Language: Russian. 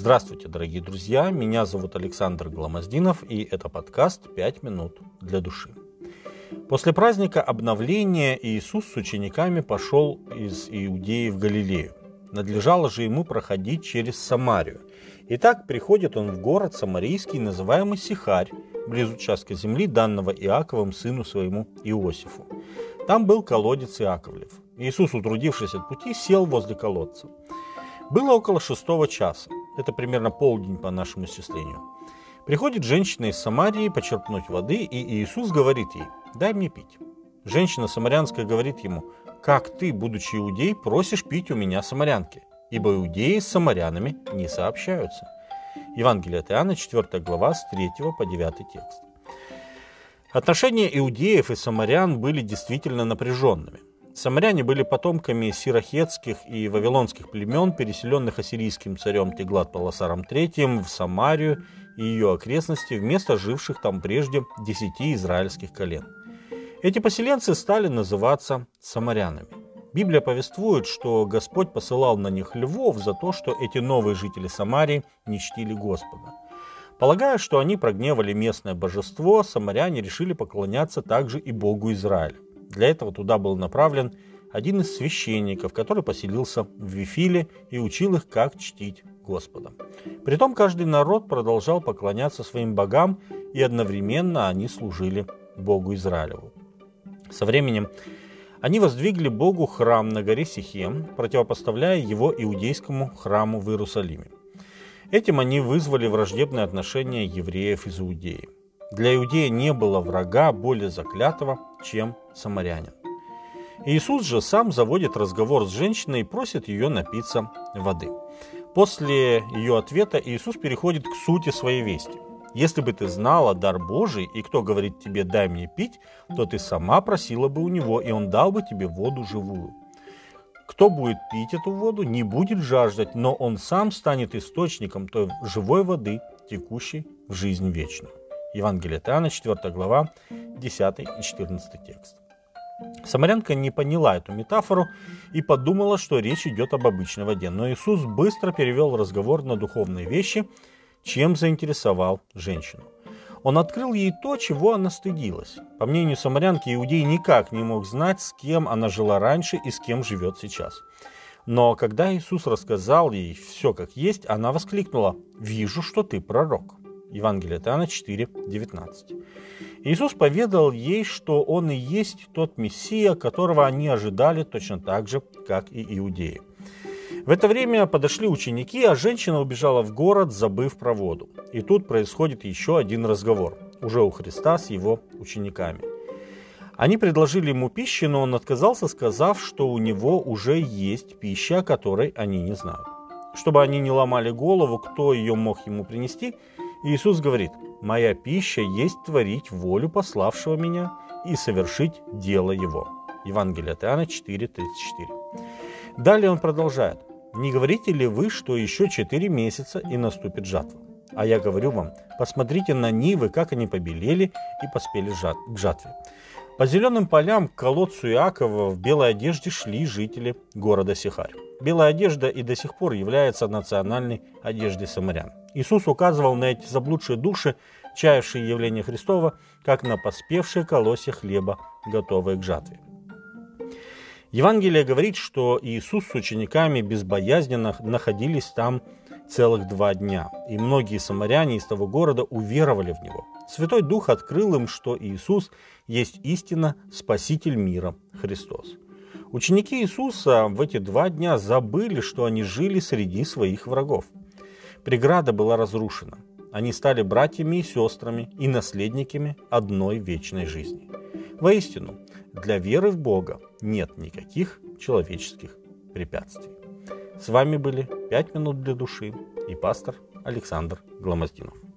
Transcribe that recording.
Здравствуйте, дорогие друзья! Меня зовут Александр Гламоздинов, и это подкаст «Пять минут для души». После праздника обновления Иисус с учениками пошел из Иудеи в Галилею. Надлежало же ему проходить через Самарию. Итак, приходит он в город Самарийский, называемый Сихарь, близ участка земли, данного Иаковым сыну своему Иосифу. Там был колодец Иаковлев. Иисус, утрудившись от пути, сел возле колодца. Было около шестого часа. Это примерно полдень по нашему исчислению. Приходит женщина из Самарии почерпнуть воды, и Иисус говорит ей, дай мне пить. Женщина самарянская говорит ему, как ты, будучи иудей, просишь пить у меня самарянки? Ибо иудеи с самарянами не сообщаются. Евангелие от Иоанна, 4 глава, с 3 по 9 текст. Отношения иудеев и самарян были действительно напряженными. Самаряне были потомками сирохетских и вавилонских племен, переселенных ассирийским царем Теглат-Паласаром III в Самарию и ее окрестности, вместо живших там прежде десяти израильских колен. Эти поселенцы стали называться самарянами. Библия повествует, что Господь посылал на них львов за то, что эти новые жители Самарии не чтили Господа. Полагая, что они прогневали местное божество, самаряне решили поклоняться также и Богу Израиля. Для этого туда был направлен один из священников, который поселился в Вифиле и учил их, как чтить Господа. Притом каждый народ продолжал поклоняться своим богам, и одновременно они служили Богу Израилеву. Со временем они воздвигли Богу храм на горе Сихем, противопоставляя его иудейскому храму в Иерусалиме. Этим они вызвали враждебное отношение евреев из Иудеи. Для Иудея не было врага более заклятого, чем самарянин. Иисус же сам заводит разговор с женщиной и просит ее напиться воды. После ее ответа Иисус переходит к сути своей вести. Если бы ты знала дар Божий, и кто говорит тебе «дай мне пить», то ты сама просила бы у него, и он дал бы тебе воду живую. Кто будет пить эту воду, не будет жаждать, но он сам станет источником той живой воды, текущей в жизнь вечную. Евангелие от Иоанна, 4 глава, 10 и 14 текст. Самарянка не поняла эту метафору и подумала, что речь идет об обычной воде. Но Иисус быстро перевел разговор на духовные вещи, чем заинтересовал женщину. Он открыл ей то, чего она стыдилась. По мнению самарянки, иудей никак не мог знать, с кем она жила раньше и с кем живет сейчас. Но когда Иисус рассказал ей все как есть, она воскликнула «Вижу, что ты пророк». Евангелие от Иоанна 4, 19. Иисус поведал ей, что Он и есть тот Мессия, которого они ожидали точно так же, как и иудеи. В это время подошли ученики, а женщина убежала в город, забыв про воду. И тут происходит еще один разговор, уже у Христа с его учениками. Они предложили ему пищи, но он отказался, сказав, что у него уже есть пища, которой они не знают. Чтобы они не ломали голову, кто ее мог ему принести, Иисус говорит, «Моя пища есть творить волю пославшего меня и совершить дело его». Евангелие от Иоанна 4:34. Далее он продолжает, «Не говорите ли вы, что еще четыре месяца и наступит жатва? А я говорю вам, посмотрите на нивы, как они побелели и поспели к жатве. По зеленым полям к колодцу Иакова в белой одежде шли жители города Сихарь. Белая одежда и до сих пор является национальной одеждой самарян. Иисус указывал на эти заблудшие души, чаявшие явление Христова, как на поспевшие колосья хлеба, готовые к жатве. Евангелие говорит, что Иисус с учениками безбоязненно находились там целых два дня, и многие самаряне из того города уверовали в Него. Святой Дух открыл им, что Иисус есть истина Спаситель мира, Христос. Ученики Иисуса в эти два дня забыли, что они жили среди своих врагов. Преграда была разрушена. Они стали братьями и сестрами и наследниками одной вечной жизни. Воистину, для веры в Бога нет никаких человеческих препятствий. С вами были «Пять минут для души» и пастор Александр Гломоздинов.